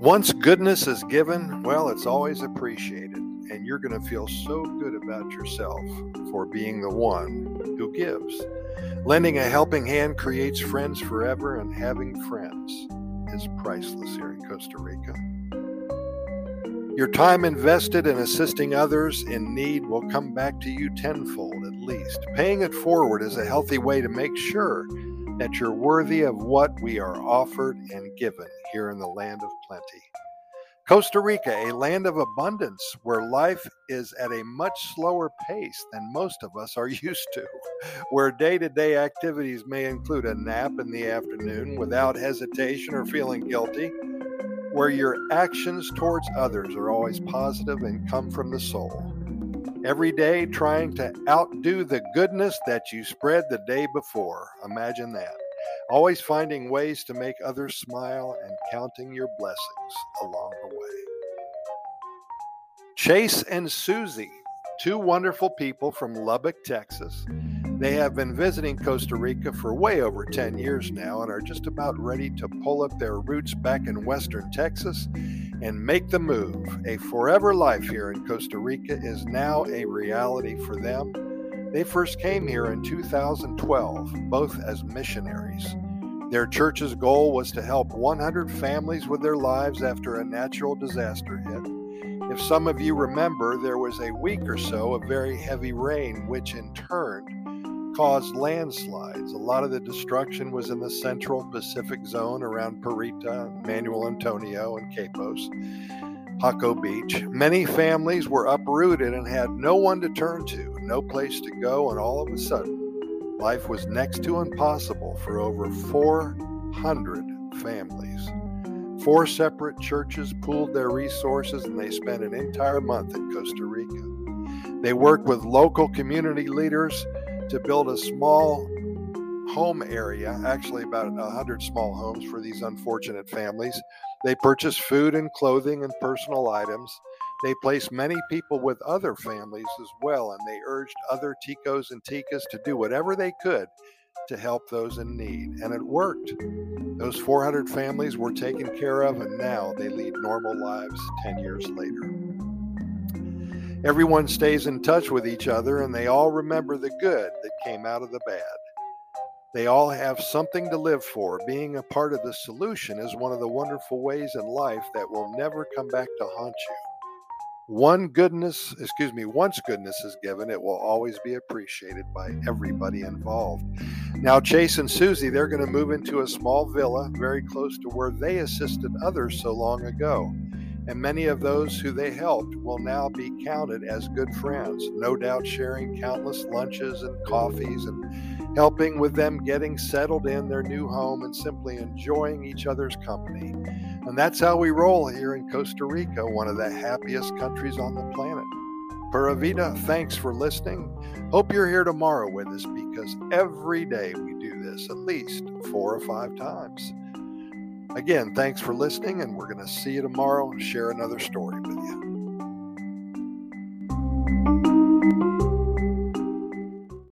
Once goodness is given, well, it's always appreciated, and you're going to feel so good about yourself for being the one who gives. Lending a helping hand creates friends forever, and having friends is priceless here in Costa Rica. Your time invested in assisting others in need will come back to you tenfold at least. Paying it forward is a healthy way to make sure that you're worthy of what we are offered and given here in the land of plenty. Costa Rica, a land of abundance where life is at a much slower pace than most of us are used to, where day to day activities may include a nap in the afternoon without hesitation or feeling guilty, where your actions towards others are always positive and come from the soul. Every day trying to outdo the goodness that you spread the day before. Imagine that always finding ways to make others smile and counting your blessings along the way. Chase and Susie, two wonderful people from Lubbock, Texas. They have been visiting Costa Rica for way over 10 years now and are just about ready to pull up their roots back in Western Texas and make the move. A forever life here in Costa Rica is now a reality for them they first came here in 2012, both as missionaries. Their church's goal was to help 100 families with their lives after a natural disaster hit. If some of you remember, there was a week or so of very heavy rain, which in turn caused landslides. A lot of the destruction was in the central Pacific zone around Parrita, Manuel Antonio, and Quepos. Jaco Beach. Many families were uprooted and had no one to turn to, no place to go, and all of a sudden, life was next to impossible for over 400 families. Four separate churches pooled their resources and they spent an entire month in Costa Rica. They worked with local community leaders to build a small home area, actually about 100 small homes for these unfortunate families. They purchased food and clothing and personal items. They placed many people with other families as well, and they urged other ticos and ticas to do whatever they could to help those in need. And it worked. Those 400 families were taken care of, and now they lead normal lives 10 years later. Everyone stays in touch with each other, and they all remember the good that came out of the bad. They all have something to live for. Being a part of the solution is one of the wonderful ways in life that will never come back to haunt you. One goodness, excuse me, once goodness is given, it will always be appreciated by everybody involved. Now, Chase and Susie, they're going to move into a small villa very close to where they assisted others so long ago. And many of those who they helped will now be counted as good friends, no doubt sharing countless lunches and coffees and helping with them getting settled in their new home and simply enjoying each other's company. And that's how we roll here in Costa Rica, one of the happiest countries on the planet. Pura Vida, thanks for listening. Hope you're here tomorrow with us because every day we do this at least four or five times. Again, thanks for listening, and we're going to see you tomorrow and share another story with you.